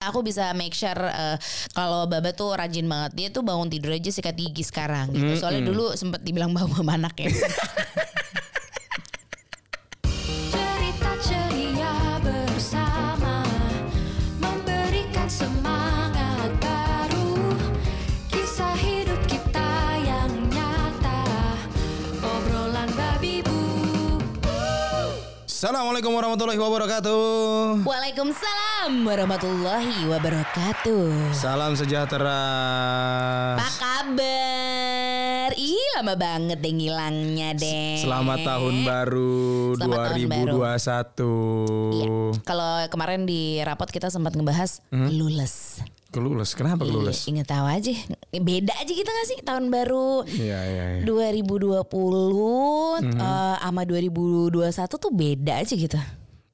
aku bisa make sure uh, kalau Baba tuh rajin banget dia tuh bangun tidur aja sikat gigi sekarang gitu. Soalnya dulu sempet dibilang bau sama anak ya. Assalamualaikum warahmatullahi wabarakatuh. Waalaikumsalam warahmatullahi wabarakatuh. Salam sejahtera. Apa kabar? Ih lama banget deh ngilangnya deh. Selamat tahun baru Selamat tahun baru. 2021. Iya. Kalau kemarin di rapot kita sempat ngebahas Hmm? lulus. Kelulus, kenapa kelulus? Iya, inget tahu aja. Beda aja gitu gak sih tahun baru Iya, iya, iya. 2020 Hmm. eh, sama 2021 tuh beda aja gitu.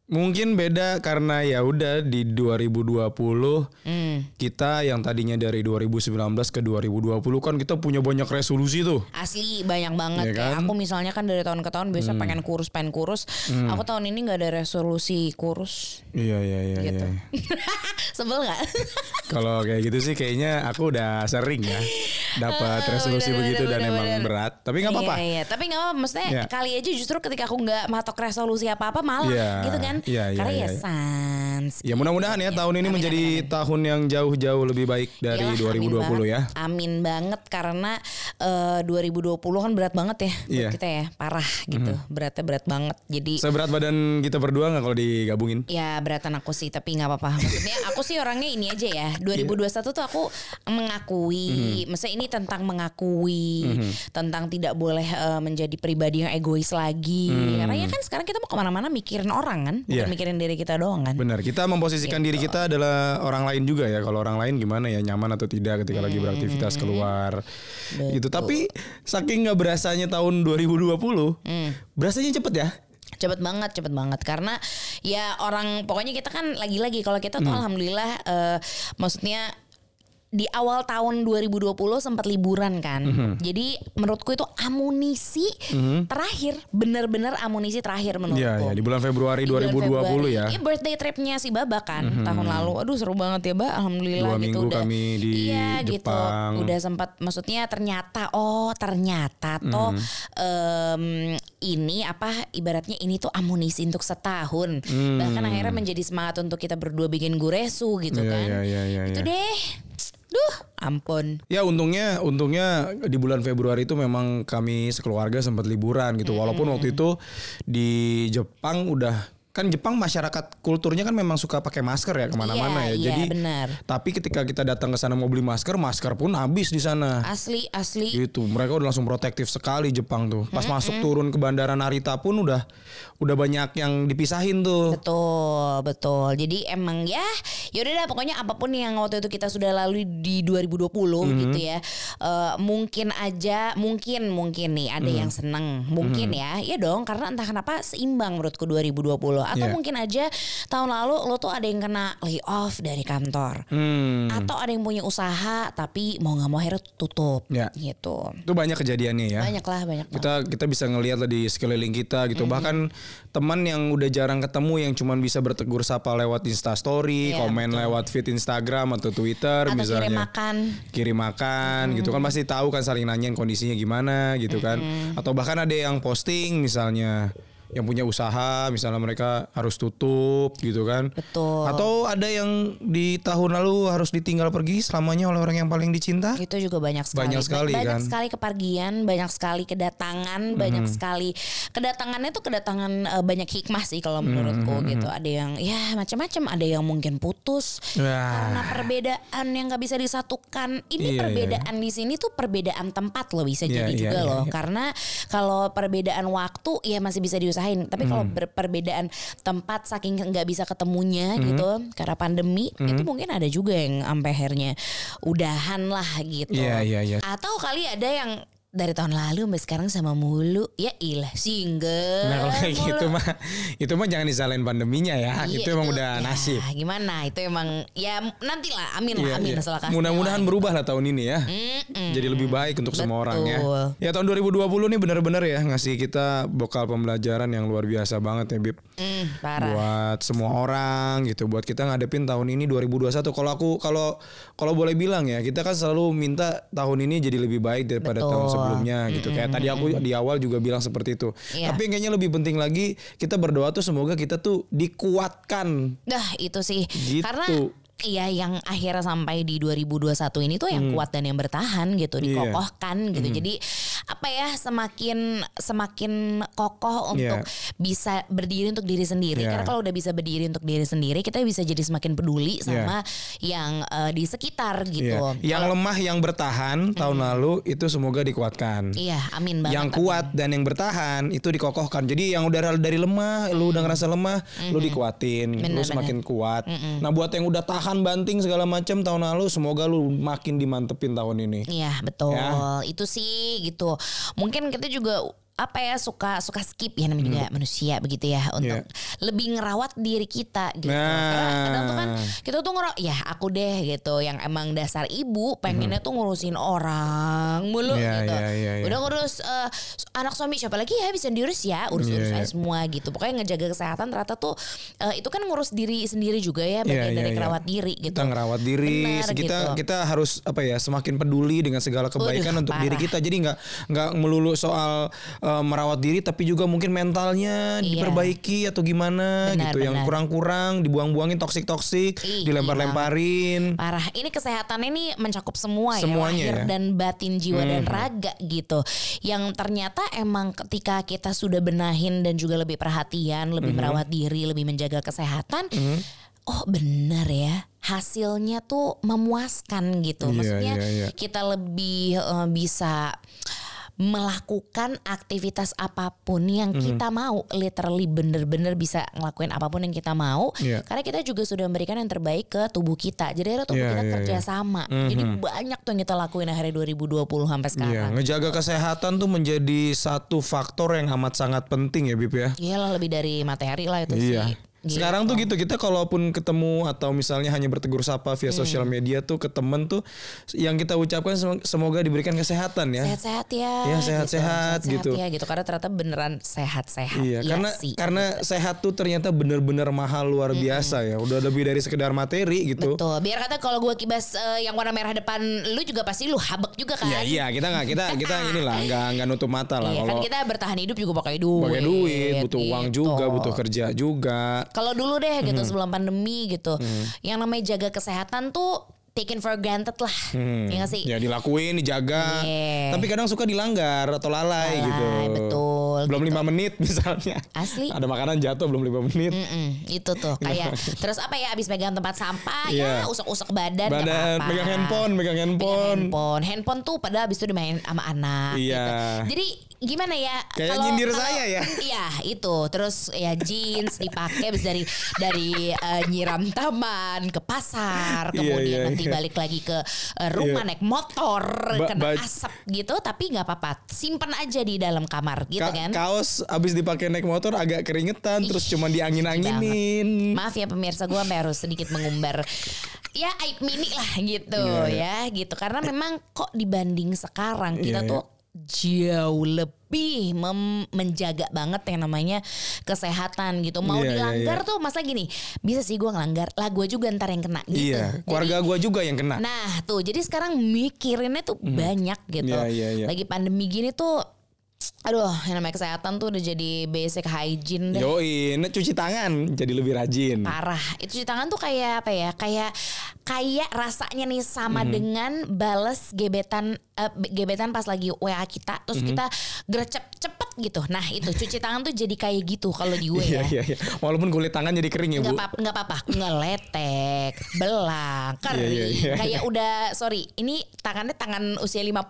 Mungkin beda karena ya udah di 2020 Hmm. kita yang tadinya dari 2019 ke 2020 kan kita punya banyak resolusi tuh. Asli banyak banget Iya kayak kan? Hmm. aku misalnya kan dari tahun ke tahun biasa pengen kurus pengen kurus. Aku tahun ini nggak ada resolusi kurus. Iya, iya, iya, Gitu. iya. Sebel nggak? Kalau kayak gitu sih kayaknya aku udah sering ya dapat Ah, resolusi bener, begitu bener, dan bener, emang bener. berat. Tapi nggak apa-apa. Iya, iya. Tapi nggak apa-apa. Maksudnya Iya. kali aja justru ketika aku nggak matok resolusi apa-apa malah Iya, gitu kan. Iya, iya, Karena ya iya. sans. Ya mudah-mudahan ya tahun ini Amin, menjadi amin, amin. tahun yang jauh-jauh lebih baik dari Iyalah, 2020 amin ya. banget. Amin banget karena eh, 2020 kan berat banget ya buat Iya. kita ya, parah gitu. Beratnya berat banget. Jadi Seberat badan kita berdua nggak kalau digabungin? Ya beratan aku sih tapi nggak apa-apa Maksudnya aku sih orangnya ini aja ya 2021 tuh aku mengakui Maksudnya ini tentang mengakui Tentang tidak boleh eh, menjadi pribadi yang egois lagi Karena ya kan sekarang kita mau ke mana-mana mikirin orang kan Bukan Iya. mikirin diri kita doang kan Benar, kita memposisikan diri Gitu. kita adalah orang lain juga ya. Kalau orang lain gimana ya nyaman atau tidak ketika lagi beraktivitas keluar, gitu. Tapi saking nggak berasanya tahun 2020, Hmm. berasanya cepet ya. Cepet banget, cepet banget karena ya orang pokoknya kita kan lagi-lagi kalau kita tuh alhamdulillah eh, maksudnya di awal tahun 2020 sempat liburan kan. Jadi menurutku itu amunisi terakhir, bener-bener amunisi terakhir menurutku. Iya, ya, di bulan Februari Di bulan 2020 Februari. ya. Iya birthday tripnya si Baba kan tahun lalu. Aduh seru banget ya Ba. Alhamdulillah Dua gitu minggu udah. kami di iya, gitu. Jepang. Udah sempat maksudnya ternyata oh ternyata toh Hmm. em, ini apa ibaratnya ini tuh amunisi untuk setahun. Bahkan akhirnya menjadi semangat untuk kita berdua bikin guresu gitu Hmm. Iya, kan. iya, iya, iya, Itu iya. deh. Ampun. Ya untungnya untungnya di bulan Februari itu memang kami sekeluarga sempat liburan gitu. Walaupun waktu itu di Jepang udah kan Jepang masyarakat kulturnya kan memang suka pakai masker ya Iya, ke mana-mana ya. iya, Jadi benar. tapi ketika kita datang ke sana mau beli masker, masker pun habis di sana. Asli asli. Gitu, mereka udah langsung protektif sekali Jepang tuh. Pas masuk turun ke bandara Narita pun udah udah banyak yang dipisahin tuh. Betul, betul. Jadi emang ya, yaudah dah pokoknya apa pun yang waktu itu kita sudah lalui di 2020 Mhm. gitu ya. eh, mungkin aja, mungkin mungkin nih ada Mhm. yang seneng, mungkin ya. Ya dong, karena entah kenapa seimbang menurutku 2020 atau Iya. mungkin aja tahun lalu lo tuh ada yang kena lay off dari kantor. Hmm. Atau ada yang punya usaha tapi mau nggak mau akhirnya tutup Ya. gitu. Itu banyak kejadiannya ya. Banyak lah, banyak banget. kita kita bisa ngelihat lah di sekeliling kita gitu Mhm. bahkan teman yang udah jarang ketemu yang cuman bisa bertegur sapa lewat Insta Story Iya, komen lewat feed Instagram atau Twitter Atau misalnya kirim makan. kirim makan gitu kan pasti tahu kan saling nanyain kondisinya gimana gitu kan atau bahkan ada yang posting misalnya yang punya usaha misalnya mereka harus tutup gitu kan Betul. atau ada yang di tahun lalu harus ditinggal pergi selamanya oleh orang yang paling dicinta Itu juga banyak sekali. Banyak sekali, banyak kan? Sekali kepergian, banyak sekali kedatangan, banyak sekali kedatangannya tuh kedatangan eh, banyak hikmah sih kalau Mhm, menurutku gitu. Ada yang ya macam-macam, ada yang mungkin putus Wah. karena perbedaan yang nggak bisa disatukan. Ini Iya, iya, perbedaan di sini tuh perbedaan tempat loh bisa Iya, jadi iya, juga iya, loh. iya. Karena kalau perbedaan waktu ya masih bisa diusahain, tapi kalau ber- perbedaan tempat saking nggak bisa ketemunya Mhm. gitu karena pandemi itu mungkin ada juga yang sampai akhirnya udahan lah gitu. Iya, iya, iya. Atau kali ada yang dari tahun lalu sampai sekarang sama mulu. Ya ilah single. Nah kalau kayak mulu. gitu mah itu mah jangan disalahin pandeminya ya. Iya, itu emang udah ya, nasib. Gimana? Itu emang ya nantilah amin lah Iya, amin iya. salah. Mudah-mudahan berubah lah tahun ini ya. Mm-mm. Jadi lebih baik untuk semua orang ya. Betul. Ya tahun 2020 nih benar-benar ya ngasih kita bekal pembelajaran yang luar biasa banget ya Bib. Mm, parah. Buat semua orang gitu, buat kita ngadepin tahun ini 2021. Kalau aku kalau kalau boleh bilang ya, kita kan selalu minta tahun ini jadi lebih baik daripada Betul. tahun sebelumnya gitu. Kayak tadi aku di awal juga bilang seperti itu. Iya. Tapi kayaknya lebih penting lagi kita berdoa tuh semoga kita tuh dikuatkan. Dah itu sih Gitu. karena Iya yang akhirnya sampai di 2021 ini tuh yang kuat dan yang bertahan gitu Hmm. Iya. dikokohkan gitu. Jadi apa ya semakin semakin kokoh untuk Iya. bisa berdiri untuk diri sendiri. Iya. Karena kalau udah bisa berdiri untuk diri sendiri kita bisa jadi semakin peduli sama yang eh, di sekitar gitu. Iya. Yang lemah yang bertahan tahun lalu itu semoga dikuatkan. Iya, amin banget. yang kuat dan yang bertahan itu dikokohkan. Jadi yang udah dari lemah, lu udah ngerasa lemah, lu dikuatin, lu Bener, semakin kuat. Nah, buat yang udah tahan banting segala macam tahun lalu, semoga lu makin dimantepin tahun ini. Iya betul Ya. itu sih gitu mungkin kita juga apa ya suka suka skip ya namanya juga manusia begitu ya untuk Iya. lebih ngerawat diri kita gitu Nah. karena kadang tuh kan kita tuh ngerawat ya aku deh gitu yang emang dasar ibu pengennya tuh ngurusin orang mulu Iya, gitu iya, iya, iya. udah ngurus eh, anak suami siapa lagi ya bisa diurus ya urus urus Iya, aja iya. semua gitu pokoknya ngejaga kesehatan ternyata tuh eh, itu kan ngurus diri sendiri juga ya bagian Iya, dari iya, iya. kerawat diri gitu Kita ngerawat diri, Benar, kita gitu. kita harus apa ya semakin peduli dengan segala kebaikan Waduh, untuk diri parah. kita. Jadi nggak nggak melulu soal eh, merawat diri, tapi juga mungkin mentalnya Iya. diperbaiki atau gimana Benar, gitu. Yang benar. kurang-kurang dibuang-buangin toksik-toksik, Ih, dilempar-lemparin. Parah. Ini kesehatan ini mencakup semua Semuanya ya, lahir ya. dan batin jiwa dan raga gitu. Yang ternyata emang ketika kita sudah benahin dan juga lebih perhatian, lebih Mhm. merawat diri, lebih menjaga kesehatan, oh benar ya. Hasilnya tuh memuaskan gitu. Iya, Maksudnya iya, iya. kita lebih eh, bisa melakukan aktivitas apa pun yang Mhm. kita mau literally bener-bener bisa ngelakuin apa pun yang kita mau Iya. karena kita juga sudah memberikan yang terbaik ke tubuh kita jadi akhirnya tubuh Iya, kita iya, kerja iya. sama jadi banyak tuh yang kita lakuin akhirnya 2020 sampai Iya, sekarang ngejaga kesehatan tuh menjadi satu faktor yang amat sangat penting ya Bib ya. Iyalah lebih dari materi lah itu Iya. sih Gitu. Sekarang tuh gitu kita kalaupun ketemu atau misalnya hanya bertegur sapa via Hmm. sosial media tuh ke temen tuh yang kita ucapkan sem- semoga diberikan kesehatan ya. sehat-sehat ya Iya, sehat-sehat Sehat-sehat gitu. ya gitu karena ternyata beneran sehat-sehat Iya, karena sih. karena sehat tuh ternyata bener-bener mahal luar biasa ya. Udah lebih dari sekedar materi gitu. Betul. Biar kata kalau gue kibas eh, yang warna merah depan lu juga pasti lu habek juga kan. Iya, iya, kita nggak kita kita inilah nggak nggak nutup mata lah Iya, kan kalau kita bertahan hidup juga pakai duit. pakai duit, butuh uang gitu. juga, butuh kerja juga. Kalau dulu deh gitu Hmm. sebelum pandemi gitu, yang namanya jaga kesehatan tuh taken for granted lah, ya nggak sih? Ya dilakuin, dijaga. Iya. Tapi kadang suka dilanggar atau lalai, gitu. Lalai, betul, Belum gitu. lima menit misalnya. Asli. Ada makanan jatuh belum lima menit. Mm-mm, itu tuh kayak terus apa ya abis pegang tempat sampah Iya. ya usuk-usuk badan Badan apa-apa. pegang handphone, pegang Pegang handphone. handphone handphone tuh padahal abis itu dimain sama anak Iya. gitu. jadi gimana ya Kayak nyindir saya ya. iya itu terus ya jeans dipakai dari dari eh, nyiram taman ke pasar Iya, kemudian iya, nanti iya. balik lagi ke eh, rumah Iya. naik motor Ba- kena ba- asap gitu tapi nggak apa-apa simpan aja di dalam kamar gitu Ka- kan Kaos abis dipakai naik motor agak keringetan terus cuma diangin-anginin. Maaf ya pemirsa gue harus sedikit mengumbar ya aib mini lah gitu Iya, ya gitu karena memang kok dibanding sekarang kita Iya, tuh jauh lebih mem- menjaga banget yang namanya kesehatan gitu mau Iya, iya, dilanggar iya. tuh masa gini bisa sih gue ngelanggar lah gue juga ntar yang kena gitu Iya, keluarga gua juga yang kena. Nah tuh jadi sekarang mikirinnya tuh banyak gitu. Iya, iya, iya. Lagi pandemi gini tuh, aduh yang namanya kesehatan tuh udah jadi basic hygiene deh. Yoi, nah, cuci tangan jadi lebih rajin. Parah. Itu cuci tangan tuh kayak apa ya? Kayak kayak rasanya nih sama Mhm. dengan bales gebetan eh, gebetan pas lagi WA kita terus Mhm. kita gercep cepet gitu. Nah, itu cuci tangan tuh jadi kayak gitu kalau di gue Iya, ya. iya, iya. Walaupun kulit tangan jadi kering ya, Nggak Bu. apa nggak apa-apa, ngeletek, belang, kering. Iya, iya, iya. Kayak udah sorry, ini tangannya tangan usia 50,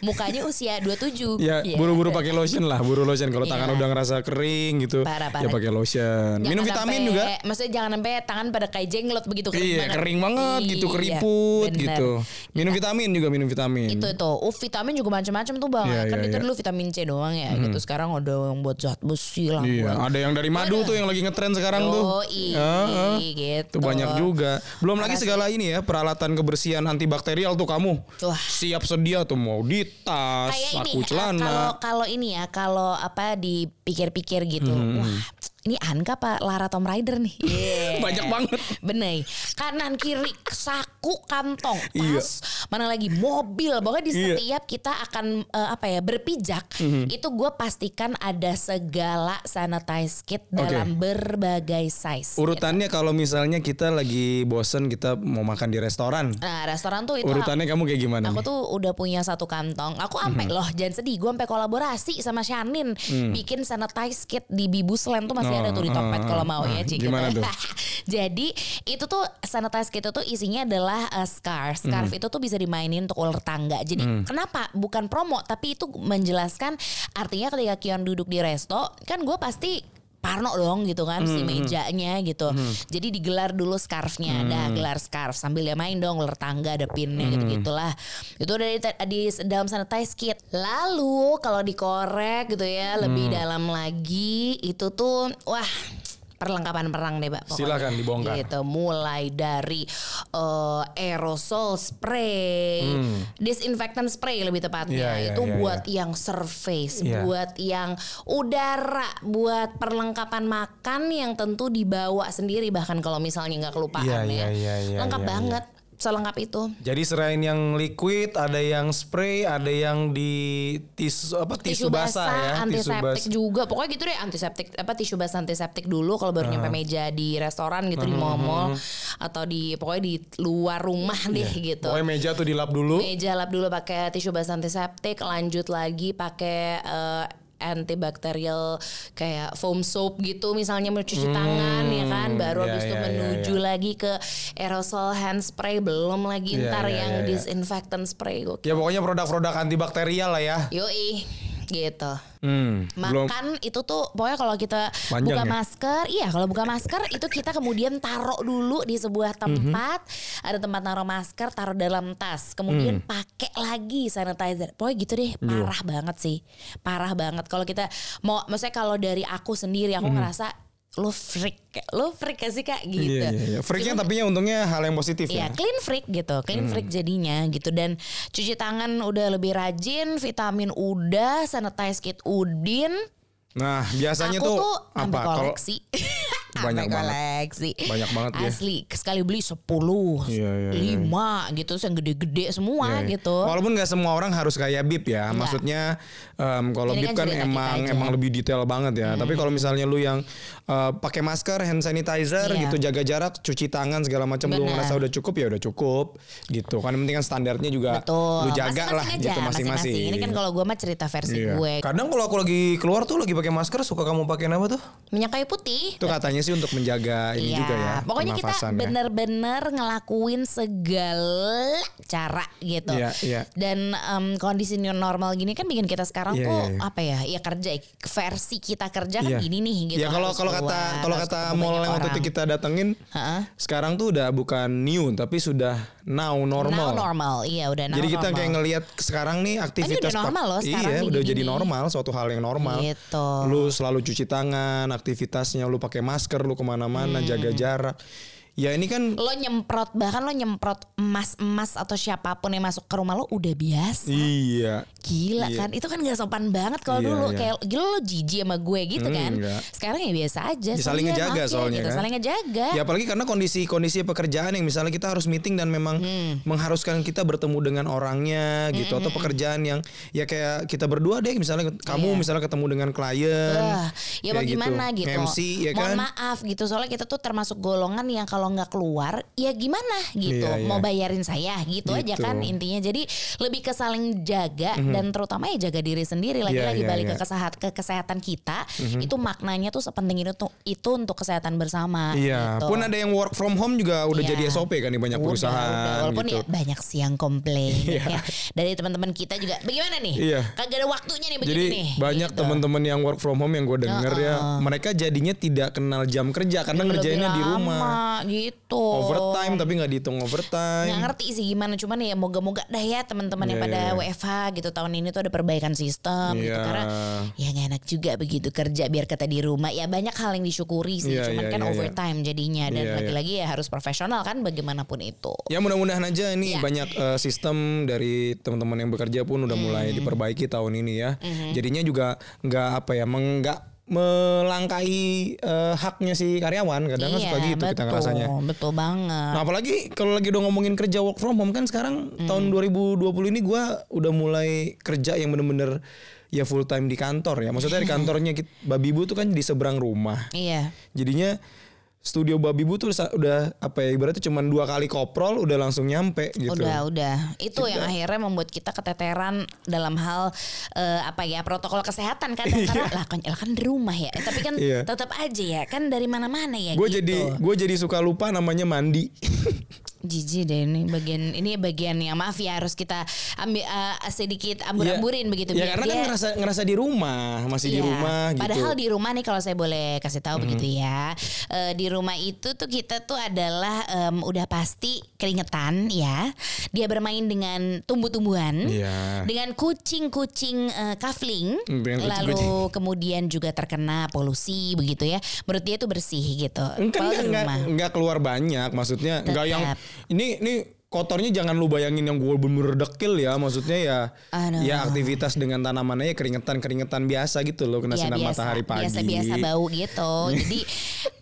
mukanya usia 27. Ya, Iya. buru-buru pakai lotion lah, buru lotion kalau Iya. tangan udah ngerasa kering gitu. Parah, Ya parah. pakai lotion. Jangan Minum vitamin sampai- juga. Maksudnya jangan sampai tangan pada kayak jenglot begitu kering Iya, banget. kering banget gitu, Iya, keriput bener. gitu. Minum vitamin juga minum vitamin. itu itu uh, vitamin juga macam-macam tuh bang Iya, kan iya, itu iya. dulu vitamin C doang ya gitu sekarang udah yang buat zat besi lah Iya, buat ada yang dari madu tuh yang lagi ngetren sekarang tuh. Yoi, Heeh. gitu. Itu banyak juga. Belum lagi segala ini ya, peralatan kebersihan antibakterial tuh kamu. Wah. Siap sedia tuh mau di tas, kayak ini saku eh, kalau celana. kalau ini ya kalau apa dipikir-pikir gitu Hmm. wah ini Anka apa Lara Tom Rider nih Iya. Banyak banget. bener kanan kiri saku kantong tas Iya. mana lagi mobil pokoknya di Iya. Setiap kita akan eh, apa ya berpijak itu gue pastikan ada segala sanitize kit dalam berbagai size Urutannya kalau misalnya kita lagi bosen kita mau makan di restoran. nah restoran tuh itu Urutannya kamu kayak gimana Aku nih? tuh udah punya satu kantong. Aku sampai loh, jangan sedih. Gue sampai kolaborasi sama Shanin bikin sanitize kit di Bibusland tuh masih Oh, ada tuh di Tokped uh, kalau mau uh, ya, Cik. gimana tuh? Jadi itu tuh sanitize kit itu tuh isinya adalah uh, scarf. Scarf itu tuh bisa dimainin untuk ular tangga. Jadi kenapa? Bukan promo, tapi itu menjelaskan artinya ketika Kion duduk di resto, kan gue pasti Parno dong gitu kan si mejanya gitu. Jadi digelar dulu scarfnya, dah gelar scarf sambil dia main dong ular tangga ada pinnya gitu gitulah. Itu udah di, di dalam sanitize kit. Lalu kalau dikorek gitu ya lebih dalam lagi itu tuh wah perlengkapan perang deh, Pak. pokoknya. Silakan dibongkar. Gitu, mulai dari eh, aerosol spray, disinfektan spray lebih tepatnya. Iya, iya, itu iya, buat yang surface, Iya. buat yang udara, buat perlengkapan makan yang tentu dibawa sendiri bahkan kalau misalnya nggak kelupaan Iya, ya. iya, iya, iya, Lengkap iya, banget, selengkap itu. Jadi selain yang liquid, ada yang spray, ada yang di tisu apa tisu, basah, ya, tisu antiseptik basah. juga. Pokoknya gitu deh antiseptik apa tisu basah antiseptik dulu kalau baru Ah. nyampe meja di restoran gitu di mall-mall atau di pokoknya di luar rumah deh gitu. Iya. Pokoknya meja tuh dilap dulu. Meja lap dulu pakai tisu basah antiseptik, lanjut lagi pakai eh, antibakterial kayak foam soap gitu misalnya mencuci tangan ya kan baru Hmm, habis itu iya, iya, menuju lagi ke aerosol hand spray belum lagi Iya, ntar iya, yang iya, iya. disinfektan spray gue Ya pokoknya produk-produk antibakterial lah ya. Yoi gitu. Hmm, belum Makan itu tuh pokoknya kalau kita Panjang buka ya? masker, iya kalau buka masker itu kita kemudian taruh dulu di sebuah tempat, Mhm. ada tempat naruh masker, taruh dalam tas, kemudian Hmm. pakai lagi sanitizer. Pokoknya gitu deh, parah banget sih, parah banget. Kalau kita mau, maksudnya kalau dari aku sendiri aku ngerasa lu freak, lu freak gak sih kak gitu. Iya, iya, iya. Freaknya Cuma- tapi untungnya hal yang positif Iya ya. clean freak gitu, clean Hmm. freak jadinya gitu dan cuci tangan udah lebih rajin, vitamin udah, sanitize kit udin. Nah, biasanya Aku tuh, tuh apa? koleksi. Banyak Sampai banget. koleksi. Banyak banget ya. Asli, sekali beli 10, Iya, iya, iya. 5 gitu, terus yang gede-gede semua Iya, iya. gitu. Walaupun nggak semua orang harus kayak Bib ya. Enggak. Maksudnya em, kalau Bib kan kan emang. Hmm. emang lebih detail banget ya. Tapi kalau misalnya lu yang eh, pakai masker, hand sanitizer Iya. gitu, jaga jarak, cuci tangan segala macam lu ngerasa udah cukup ya udah cukup gitu. Kan penting kan standarnya juga Betul. lu jaga lah Masing-masing gitu aja, masing-masing. Ini kan kalau gue mah cerita versi Iya. gue. Kadang kalau aku lagi keluar tuh lagi pakai masker suka kamu pakai apa tuh? Minyak kayu putih. Itu katanya sih untuk menjaga ini Iya, juga ya. Pokoknya kita ya. bener-bener ngelakuin segala cara gitu. Iya, iya. Dan em, kondisi new normal gini kan bikin kita sekarang Iya, tuh iya. apa ya? Ya kerja versi kita kerja kan Iya. gini nih gitu. Ya kalau kalau kata kalau kata mall yang waktu itu kita datengin Heeh. sekarang tuh udah bukan new tapi sudah now normal. Now normal, iya udah now Jadi kita normal. kayak ngelihat sekarang nih aktivitas udah normal loh sekarang Iya, nih udah gini jadi normal, suatu hal yang normal. Gitu. Lu selalu cuci tangan, aktivitasnya lu pakai masker, lu ke mana-mana, Hmm. jaga jarak. Ya ini kan lo nyemprot bahkan lo nyemprot emas-emas atau siapa pun yang masuk ke rumah lo udah biasa. iya. Gila Iya. kan Itu kan gak sopan banget kalau Iya, dulu iya. Kayak gila lo jijik sama gue gitu Hmm, kan enggak. Sekarang ya biasa aja Ya, saling Sorry ya, ngejaga ya, soalnya gitu. kan. Saling ngejaga Ya apalagi karena kondisi-kondisi pekerjaan yang misalnya kita harus meeting dan memang Hmm. mengharuskan kita bertemu dengan orangnya gitu atau pekerjaan yang ya kayak kita berdua deh misalnya kamu Iya. misalnya ketemu dengan klien. Wah, ya mau kayak gimana gitu, MC ya Mohon kan. maaf gitu Soalnya kita tuh termasuk golongan yang kalau nggak keluar Ya gimana gitu Iya, iya. Mau bayarin saya gitu, aja Gitu. kan intinya Jadi lebih ke saling jaga Dan terutama ya jaga diri sendiri Lagi-lagi Iya, iya, balik iya. ke, kesehat, ke kesehatan kita Itu maknanya tuh sepenting itu tuh Itu untuk kesehatan bersama Iya, gitu. pun ada yang work from home juga udah Iya. jadi SOP kan di banyak Udah, perusahaan udah. Walaupun gitu. ya banyak sih yang komplain Iya. ya. Dari teman-teman kita juga Bagaimana nih? Iya. Kagak ada waktunya nih begini Jadi nih banyak gitu. teman-teman yang work from home yang gue denger ya, Heeh. mereka jadinya tidak kenal jam kerja karena Lebih ngerjainnya di rumah. Gitu. Overtime tapi nggak dihitung overtime. nggak ngerti sih gimana cuman ya moga-moga dah ya teman-teman yang Iya, pada iya, iya. WFH gitu tahun ini tuh ada perbaikan sistem gitu Iya. karena ya nggak enak juga begitu kerja biar kata di rumah ya banyak hal yang disyukuri sih Iya, cuman iya, kan iya. overtime jadinya dan lagi-lagi ya harus profesional kan bagaimanapun itu Ya mudah-mudahan aja ini Ya. banyak eh, sistem dari teman-teman yang bekerja pun udah mulai diperbaiki tahun ini ya. Jadinya juga nggak apa ya, nggak melangkahi eh, haknya si karyawan. Kadang kan iya suka gitu betul kita ngerasanya. betul banget Nah apalagi kalau lagi udah ngomongin kerja work from home kan sekarang tahun 2020 ini gua udah mulai kerja yang bener-bener ya full time di kantor ya. Maksudnya di kantornya Babi Bu tuh kan di seberang rumah. iya Jadinya studio Babi Bu tuh udah apa ya ibaratnya cuma dua kali koprol udah langsung nyampe gitu. Udah, udah. Itu yang akhirnya membuat kita keteteran dalam hal eh, apa ya protokol kesehatan kan karena lah kan, lah kan di rumah ya. Eh, tapi kan Iya. tetap aja ya kan dari mana-mana ya Gue gitu. jadi gue jadi suka lupa namanya mandi. Jijik deh ini bagian ini bagian yang maaf ya harus kita ambil eh, sedikit ambur-amburin begitu Ya karena kan dia- ngerasa ngerasa di rumah, masih di Iya. rumah gitu. Padahal di rumah nih kalau saya boleh kasih tahu begitu ya. Eh, di rumah itu tuh kita tuh adalah em, udah pasti keringetan ya. Dia bermain dengan tumbuh-tumbuhan. Iya. Dengan kucing-kucing eh, kafling. Hmm, dengan lalu kucing-kucing. kemudian juga terkena polusi begitu ya. Menurut dia tuh bersih gitu. Enggak Kalau enggak, keluar banyak maksudnya enggak yang. Ini ini kotornya jangan lu bayangin yang gue bener dekil ya maksudnya ya Aduh. ya aktivitas dengan tanamannya ya keringetan keringetan biasa gitu loh kena Ya, sinar biasa, matahari pagi biasa biasa bau gitu. Jadi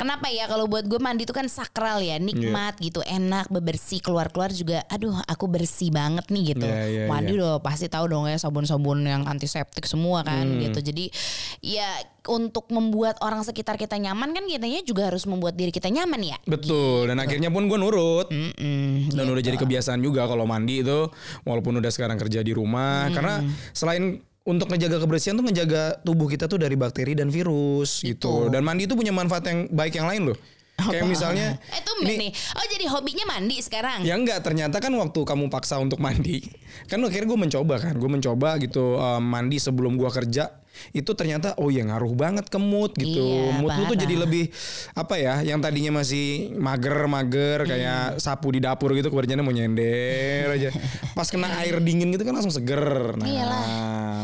kenapa ya kalau buat gue mandi itu kan sakral ya, nikmat Iya. gitu, enak, bebersih keluar keluar juga. Aduh, aku bersih banget nih gitu. Iya, iya, mandi iya. udah pasti tahu dong ya sabun-sabun yang antiseptik semua kan Hmm. gitu. Jadi ya untuk membuat orang sekitar kita nyaman kan kitanya juga harus membuat diri kita nyaman ya. betul dan akhirnya pun gue nurut Mm-mm. dan udah jadi kebiasaan juga kalau mandi itu walaupun udah sekarang kerja di rumah karena selain untuk ngejaga kebersihan tuh ngejaga tubuh kita tuh dari bakteri dan virus gitu. Dan mandi itu punya manfaat yang baik yang lain loh. Kayak misalnya Eh tumben nih. Oh jadi hobinya mandi sekarang. Ya enggak, ternyata kan waktu kamu paksa untuk mandi, kan akhirnya gue mencoba kan, gue mencoba gitu eh, mandi sebelum gue kerja, itu ternyata oh ya ngaruh banget ke mood gitu, Iya, mood lu tuh jadi lebih apa ya, yang tadinya masih mager-mager Hmm. kayak sapu di dapur gitu, kerjanya mau nyender aja, pas kena air dingin gitu kan langsung seger, nah Iyalah.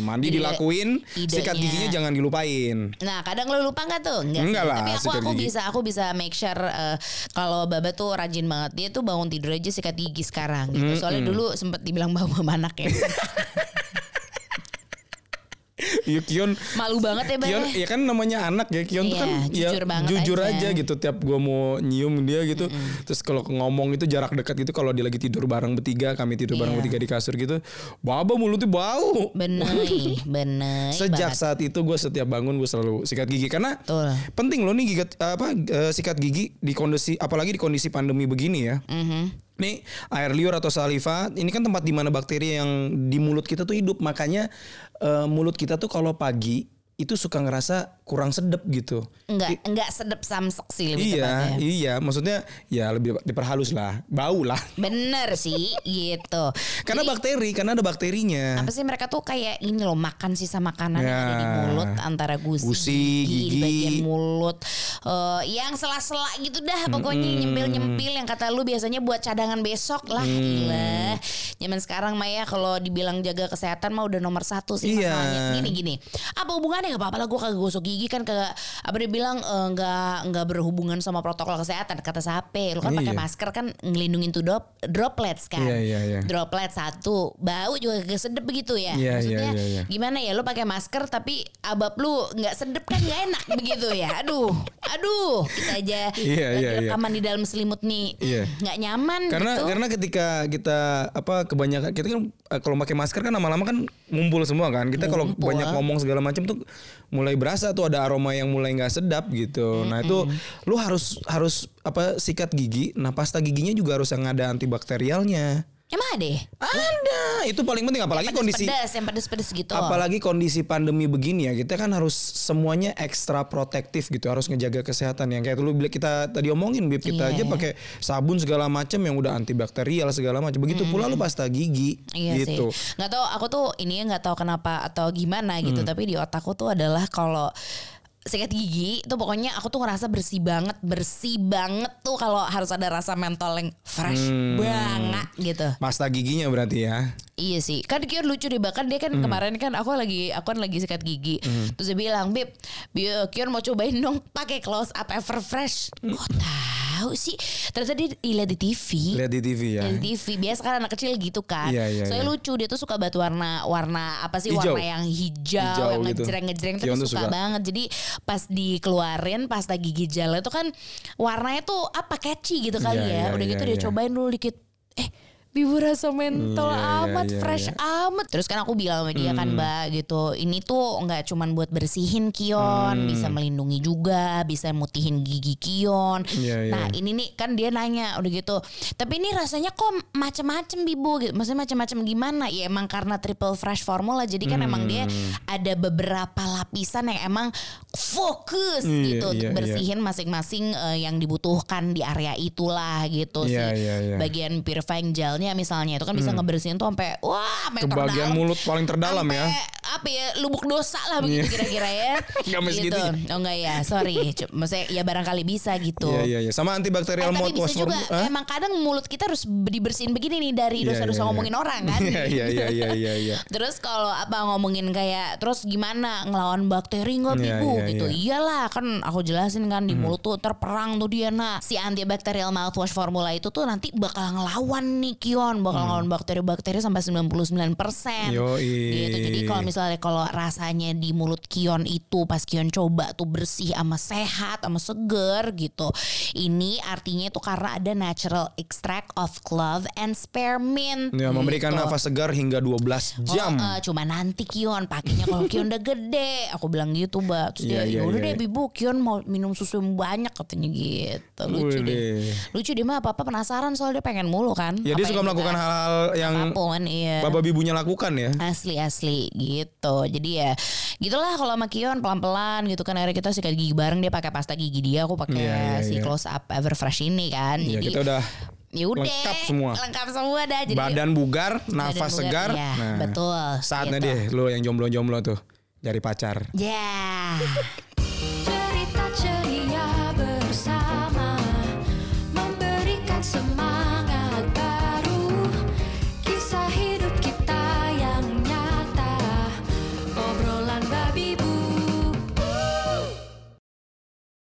mandi Jadi dilakuin, idenya- sikat giginya jangan dilupain. Nah kadang lo lupa nggak tuh? Enggak, Enggak sih. lah, Tapi aku aku gigi. bisa aku bisa make sure eh, kalau Baba tuh rajin banget. Dia tuh bangun tidur aja sikat gigi sekarang gitu. Soalnya dulu sempet dibilang bau sama anak ya. Iya Kion Malu banget ya. Kion ya kan namanya anak ya Kion tuh Iya, kan ya jujur banget jujur aja. aja. gitu tiap gua mau nyium dia gitu terus kalau ngomong itu jarak dekat gitu kalau dia lagi tidur bareng bertiga kami tidur bareng Iya. bertiga di kasur gitu baba mulutnya bau Bener, bener. sejak banget. saat itu gue setiap bangun gue selalu sikat gigi karena Betul. penting loh nih gigat apa eh, sikat gigi di kondisi apalagi di kondisi pandemi begini ya Mhm. Nih air liur atau saliva ini kan tempat di mana bakteri yang di mulut kita tuh hidup. Makanya eh, mulut kita tuh kalau pagi itu suka ngerasa kurang sedep gitu. Enggak, enggak sedep samsek sih lebih Iya, tepatnya. iya, maksudnya ya lebih diperhalus lah, bau lah. Bener sih gitu. Karena bakteri, karena ada bakterinya. Apa sih mereka tuh kayak ini loh makan sisa makanan yang ada di Ya. mulut antara gusi, Gusi, gigi, di gigi. bagian mulut Eh, yang sela-sela gitu dah pokoknya nyempil-nyempil yang kata lu biasanya buat cadangan besok lah Mm. gila. Zaman sekarang Maya kalau dibilang jaga kesehatan mah udah nomor satu sih Iya. masalahnya. Gini gini. Apa hubungannya gak apa-apa lah gue kagak gosok gigi kan kagak apa dia bilang eh, nggak nggak berhubungan sama protokol kesehatan kata sape. Lu kan pakai Iya. masker kan ngelindungin tuh drop, droplets kan. Iya, iya, iya. Droplet satu, bau juga kagak sedep begitu ya. Iya, Maksudnya iya, iya, iya. gimana ya lu pakai masker tapi abab lu nggak sedep kan nggak enak begitu ya. Aduh, aduh kita aja Iya, lagi iya, iya. rekaman di dalam selimut nih Iya. nggak nyaman Karena gitu. karena ketika kita apa kebanyakan kita kan eh, kalau pakai masker kan lama-lama kan ngumpul semua kan. Kita kalau banyak ngomong segala macam tuh mulai berasa tuh ada aroma yang mulai nggak sedap gitu. Nah, itu lu harus harus apa sikat gigi. Nah, pasta giginya juga harus yang ada antibakterialnya. Emang ada ya? Ada. Itu paling penting apalagi kondisi pedas yang pedes-pedes gitu. Apalagi kondisi pandemi begini ya, kita kan harus semuanya ekstra protektif gitu, harus ngejaga kesehatan yang kayak dulu kita tadi omongin, Bib, kita Iya. aja pakai sabun segala macam yang udah antibakterial segala macam. Begitu pula lu pasta gigi Iya gitu. sih. Nggak tahu aku tuh ini nggak tahu kenapa atau gimana gitu. Hmm. Tapi di otakku tuh adalah kalau sikat gigi itu pokoknya aku tuh ngerasa bersih banget, bersih banget tuh kalau harus ada rasa mentol yang fresh Hmm. banget gitu. Pasta giginya berarti ya. Iya sih, kan Kion lucu deh bahkan dia kan kemarin kan aku lagi aku kan lagi sikat gigi, terus dia bilang Bib, Bi- Kion mau cobain dong pakai close up Everfresh. Kok tahu sih? Ternyata dia lihat di TV. Lihat di TV ya. Lihat di TV biasa kan anak kecil gitu kan. Iya, iya, Soalnya iya. lucu dia tuh suka banget warna warna apa sih Hijau. warna yang hijau, Hijau yang gitu. ngejreng-ngejreng tuh suka, suka. banget. Jadi pas dikeluarin pasta gigi gel itu kan warnanya tuh apa catchy gitu kali Iya, ya. iya, Udah gitu iya, dia iya. cobain dulu dikit. Eh Bibu rasa mentol Iya, iya, amat, iya, fresh iya. amat. Terus kan aku bilang sama dia kan Hmm. mbak gitu. Ini tuh nggak cuman buat bersihin Kion, Hmm. bisa melindungi juga, bisa mutihin gigi Kion. Iya, iya. Nah ini nih kan dia nanya udah gitu. Tapi ini rasanya kok macem-macem Bibu gitu. Maksudnya macem-macem gimana? Ya emang karena triple fresh formula. Jadi kan emang dia Hmm. ada beberapa lapisan yang emang fokus Iya, gitu iya, iya. bersihin masing-masing eh, yang dibutuhkan di area itulah gitu Iya, sih. iya, iya. Bagian purifying gelnya misalnya itu kan bisa ngebersihin tuh sampai wah sampai Ke bagian terdalam. mulut paling terdalam ya. Sampai, apa ya lubuk dosa lah begitu Iya. kira-kira ya. Nggak gitu. Oh enggak ya, sorry. Maksudnya ya barangkali bisa gitu. Iya iya iya. Sama Eh, antibakterial bisa mouthwash juga Hah? emang kadang mulut kita harus dibersihin begini nih dari Iya, dosa-dosa iya, ngomongin orang kan. Iya iya iya iya iya. Terus kalau apa ngomongin kayak terus gimana ngelawan bakteri nggak iya, gitu. iya. Iyalah kan aku jelasin kan di mulut tuh terperang tuh dia nah. Si antibakterial mouthwash formula itu tuh nanti bakal ngelawan nih Kion, bakal ngelawan bakteri-bakteri sampai 99%. Yoi. Gitu. Jadi kalau misalnya kalau rasanya di mulut Kion itu pas Kion coba tuh bersih sama sehat sama seger gitu. Ini artinya itu karena ada natural extract of clove and spearmint. Ya, memberikan gitu. nafas segar hingga 12 jam. Oh, eh, cuma nanti Kion pakainya kalau Kion udah gede. Aku bilang gitu, Mbak. Terus Iya, dia, iya, "Ya udah iya. deh Bibu, Kion mau minum susu yang banyak katanya gitu. Lucu Wih, deh. deh. Lucu dia mah apa-apa penasaran soalnya dia pengen mulu kan. Ya dia suka melakukan kita- hal-hal yang apa pun iya. bapak bibunya lakukan ya. Asli asli gitu. Jadi ya gitulah kalau sama Kion pelan-pelan gitu kan akhirnya kita sikat gigi bareng dia pakai pasta gigi dia aku pakai Iya, iya, si iya. close up Everfresh ini kan. Iya Jadi kita udah ya udah lengkap semua. Lengkap semua dah jadi badan bugar, badan nafas bugar, segar. iya, Nah, betul. Saatnya gitu. deh lo yang jomblo-jomblo tuh cari pacar. Ya.